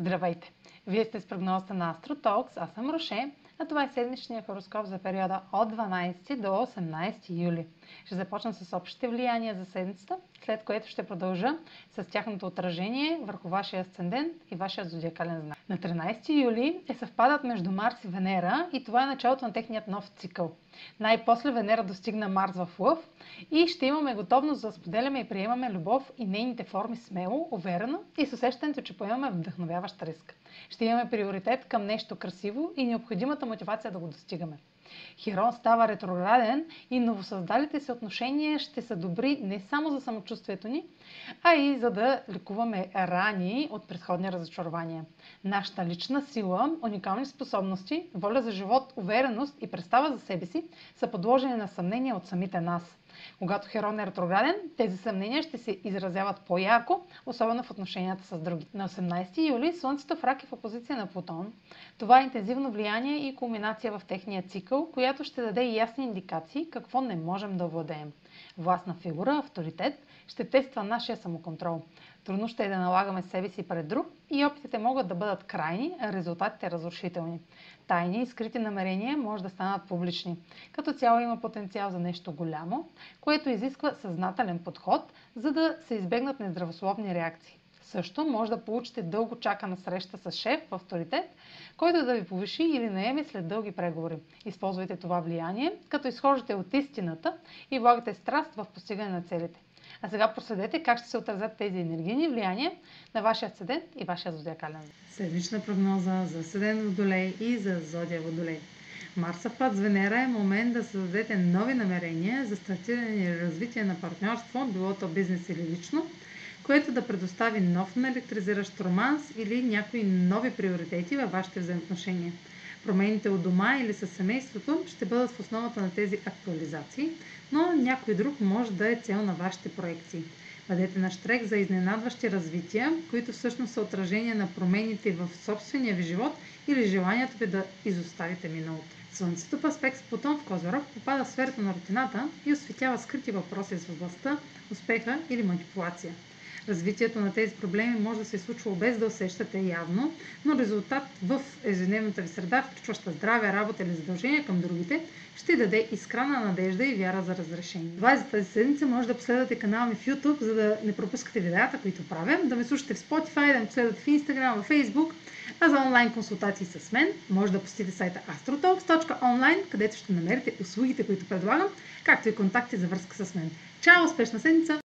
Здравейте! Вие сте с прогнозата на AstroTalks, аз съм Роше, а това е седмичния хороскоп за периода от 12 до 18 юли. Ще започна с общите влияния за седмицата, след което ще продължа с тяхното отражение върху вашия асцендент и вашия зодиакален знак. На 13 юли е съвпадат между Марс и Венера и това е началото на техният нов цикъл. Най-после Венера достигна Марс в Лъв и ще имаме готовност да споделяме и приемаме любов и нейните форми смело, уверено и с усещането, че поемаме вдъхновяващ риск. Ще имаме приоритет към нещо красиво и необходимата мотивация да го достигаме. Хирон става ретрограден и новосъздалите се отношения ще са добри не само за самочувствието ни, а и за да лекуваме рани от предходни разочарования. Нашата лична сила, уникални способности, воля за живот, увереност и представа за себе си са подложени на съмнение от самите нас. Когато Херон е ретрограден, тези съмнения ще се изразяват по-ярко, особено в отношенията с други. На 18 юли Слънцето в рак е в опозиция на Плутон. Това е интензивно влияние и кулминация в техния цикъл, която ще даде ясни индикации какво не можем да владеем. Властна фигура, авторитет, ще тества нашия самоконтрол. Трудно ще е да налагаме себе си пред друг и опитите могат да бъдат крайни, а резултатите разрушителни. Тайни и скрити намерения може да станат публични. Като цяло има потенциал за нещо голямо, което изисква съзнателен подход, за да се избегнат нездравословни реакции. Също може да получите дълго чакана среща с шеф в авторитет, който да ви повиши или наеме след дълги преговори. Използвайте това влияние, като изхождате от истината и влагате страст в постигане на целите. А сега проследете как ще се отразят тези енергийни влияния на вашия седент и вашия зодиакален. Седмична прогноза за седен Водолей и за зодия Водолей. Марса път с Венера е момент да създадете нови намерения за стартиране и развитие на партньорство, било то бизнес или лично, което да предостави нов наелектризиращ романс или някои нови приоритети във вашите взаимоотношения. Промените от дома или със семейството ще бъдат в основата на тези актуализации, но някой друг може да е цел на вашите проекции. Бъдете на штрек за изненадващи развития, които всъщност са отражение на промените в собствения ви живот или желанието ви да изоставите миналото. Слънцето в аспект с Плутон в Козорог попада в сферата на рутината и осветява скрити въпроси с властта, успеха или манипулация. Развитието на тези проблеми може да се е случва без да усещате явно, но резултат в ежедневната ви среда, включваща здраве, работа или задължения към другите, ще даде изкрана надежда и вяра за разрешение. Това е за тази седмица. Може да последвате канала ми в YouTube, за да не пропускате видеята, които правя, да ме слушате в Spotify, да ме последвате в Instagram, в Facebook, а за онлайн консултации с мен може да посетите сайта astrotalks.online, където ще намерите услугите, които предлагам, както и контакти за връзка с мен. Чао! Успешна седмица!